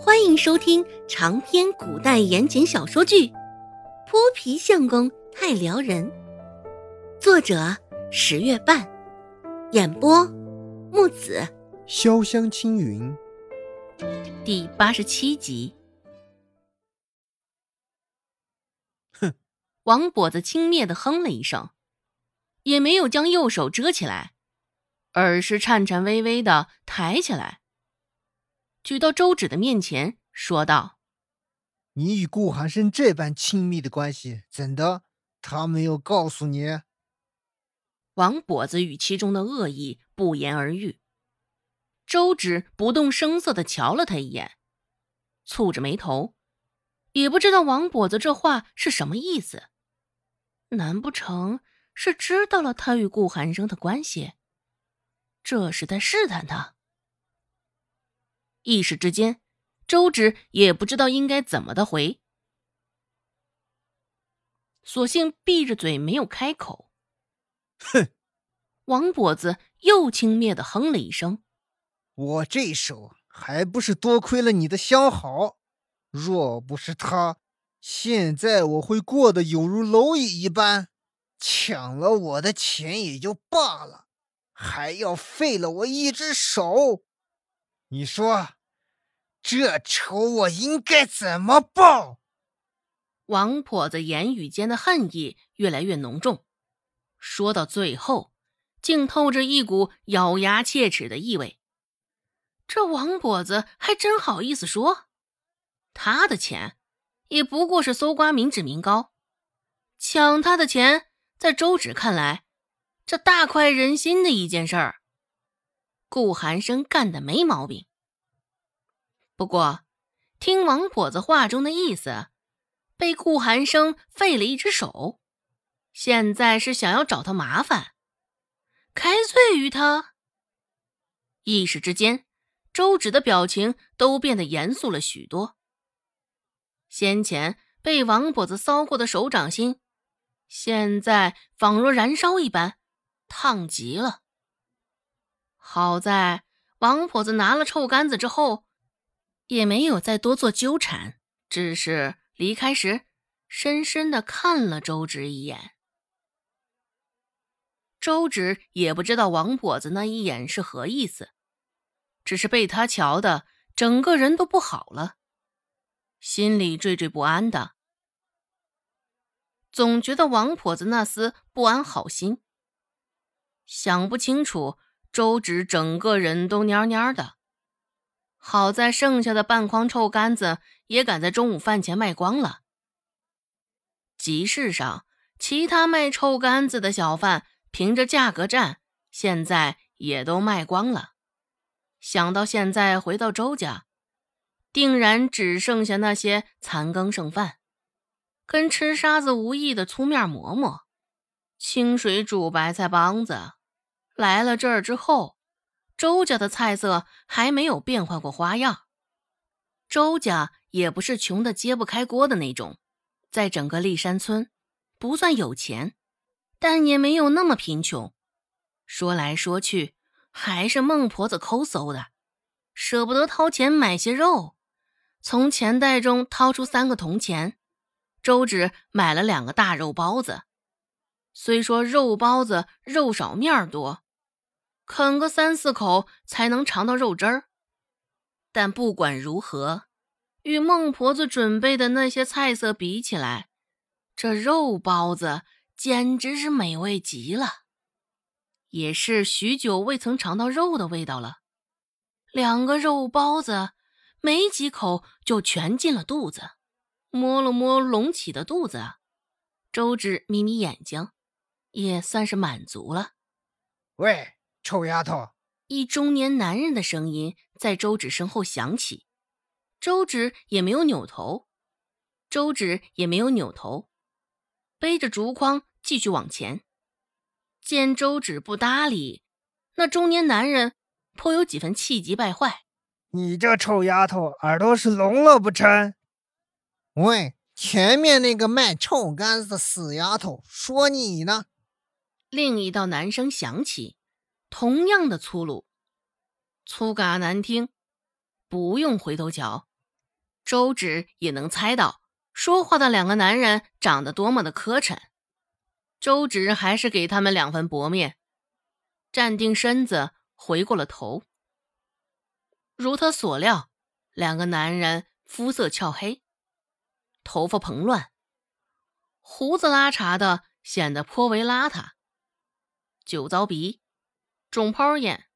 欢迎收听长篇古代言情小说剧《泼皮相公太撩人》，作者十月半，演播木子潇湘青云，第八十七集。哼！王跛子轻蔑的哼了一声，也没有将右手遮起来，而是颤颤巍巍的抬起来。举到周芷的面前，说道：“你与顾寒生这般亲密的关系，怎的？他没有告诉你？”王跛子语气中的恶意不言而喻。周芷不动声色的瞧了他一眼，蹙着眉头，也不知道王跛子这话是什么意思。难不成是知道了他与顾寒生的关系？这是在试探他？一时之间，周芷也不知道应该怎么的回，索性闭着嘴没有开口。哼！王跛子又轻蔑的哼了一声：“我这手还不是多亏了你的相好，若不是他，现在我会过得有如蝼蚁一般，抢了我的钱也就罢了，还要废了我一只手。你说？”这仇我应该怎么报？王婆子言语间的恨意越来越浓重，说到最后，竟透着一股咬牙切齿的意味。这王婆子还真好意思说，他的钱也不过是搜刮民脂民膏，抢他的钱，在周芷看来，这大快人心的一件事儿。顾寒生干的没毛病。不过，听王婆子话中的意思，被顾寒生废了一只手，现在是想要找他麻烦，开罪于他。一时之间，周芷的表情都变得严肃了许多。先前被王婆子搔过的手掌心，现在仿若燃烧一般，烫极了。好在王婆子拿了臭干子之后。也没有再多做纠缠，只是离开时深深的看了周芷一眼。周芷也不知道王跛子那一眼是何意思，只是被他瞧的整个人都不好了，心里惴惴不安的，总觉得王跛子那厮不安好心。想不清楚，周芷整个人都蔫蔫的。好在剩下的半筐臭干子也赶在中午饭前卖光了。集市上，其他卖臭干子的小贩凭着价格战，现在也都卖光了。想到现在回到周家，定然只剩下那些残羹剩饭，跟吃沙子无异的粗面馍馍、清水煮白菜帮子。来了这儿之后。周家的菜色还没有变换过花样。周家也不是穷的揭不开锅的那种，在整个立山村不算有钱，但也没有那么贫穷。说来说去，还是孟婆子抠搜的，舍不得掏钱买些肉，从钱袋中掏出三个铜钱，周芷买了两个大肉包子。虽说肉包子肉少面多。啃个三四口才能尝到肉汁儿，但不管如何，与孟婆子准备的那些菜色比起来，这肉包子简直是美味极了。也是许久未曾尝到肉的味道了。两个肉包子，没几口就全进了肚子。摸了摸隆起的肚子，周芷眯眯眼睛，也算是满足了。喂。臭丫头！一中年男人的声音在周芷身后响起，周芷也没有扭头，周芷也没有扭头，背着竹筐继续往前。见周芷不搭理，那中年男人颇有几分气急败坏：“你这臭丫头，耳朵是聋了不成？喂，前面那个卖臭干子的死丫头，说你呢？”另一道男声响起。同样的粗鲁，粗嘎难听，不用回头瞧，周芷也能猜到说话的两个男人长得多么的磕碜。周芷还是给他们两分薄面，站定身子，回过了头。如他所料，两个男人肤色俏黑，头发蓬乱，胡子拉碴的，显得颇为邋遢。酒糟鼻，肿泡眼，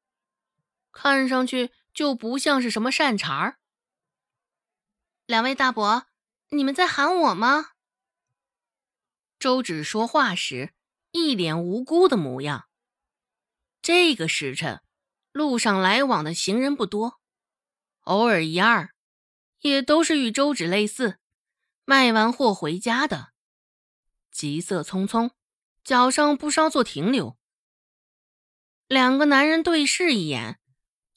看上去就不像是什么善茬儿。两位大伯，你们在喊我吗？周芷说话时一脸无辜的模样。这个时辰，路上来往的行人不多，偶尔一二，也都是与周芷类似，卖完货回家的，急色匆匆，脚上不稍作停留。两个男人对视一眼，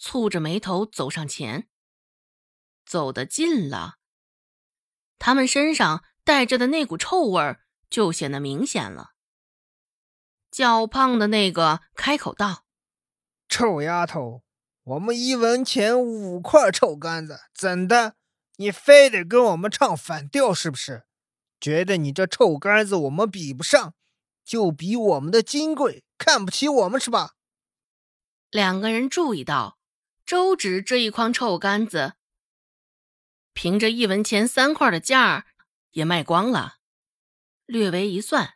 蹙着眉头走上前。走得近了，他们身上带着的那股臭味就显得明显了。较胖的那个开口道：“臭丫头，我们一文钱五块臭干子，怎的？你非得跟我们唱反调是不是？觉得你这臭干子我们比不上，就比我们的金贵，看不起我们是吧？”两个人注意到，周芷这一筐臭干子，凭着一文钱三块的价儿也卖光了。略微一算，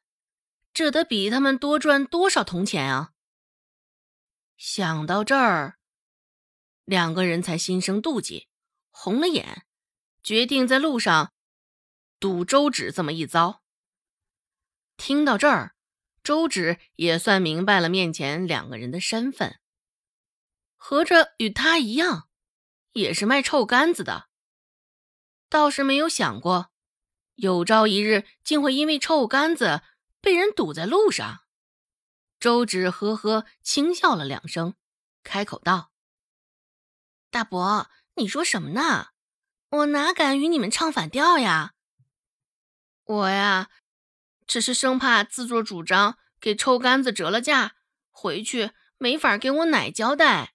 这得比他们多赚多少铜钱啊！想到这儿，两个人才心生妒忌，红了眼，决定在路上赌周芷这么一遭。听到这儿，周芷也算明白了面前两个人的身份。合着与他一样，也是卖臭干子的，倒是没有想过，有朝一日竟会因为臭干子被人堵在路上。周芷呵呵轻笑了两声，开口道：“大伯，你说什么呢？我哪敢与你们唱反调呀？我呀，只是生怕自作主张给臭干子折了价，回去没法给我奶交代。”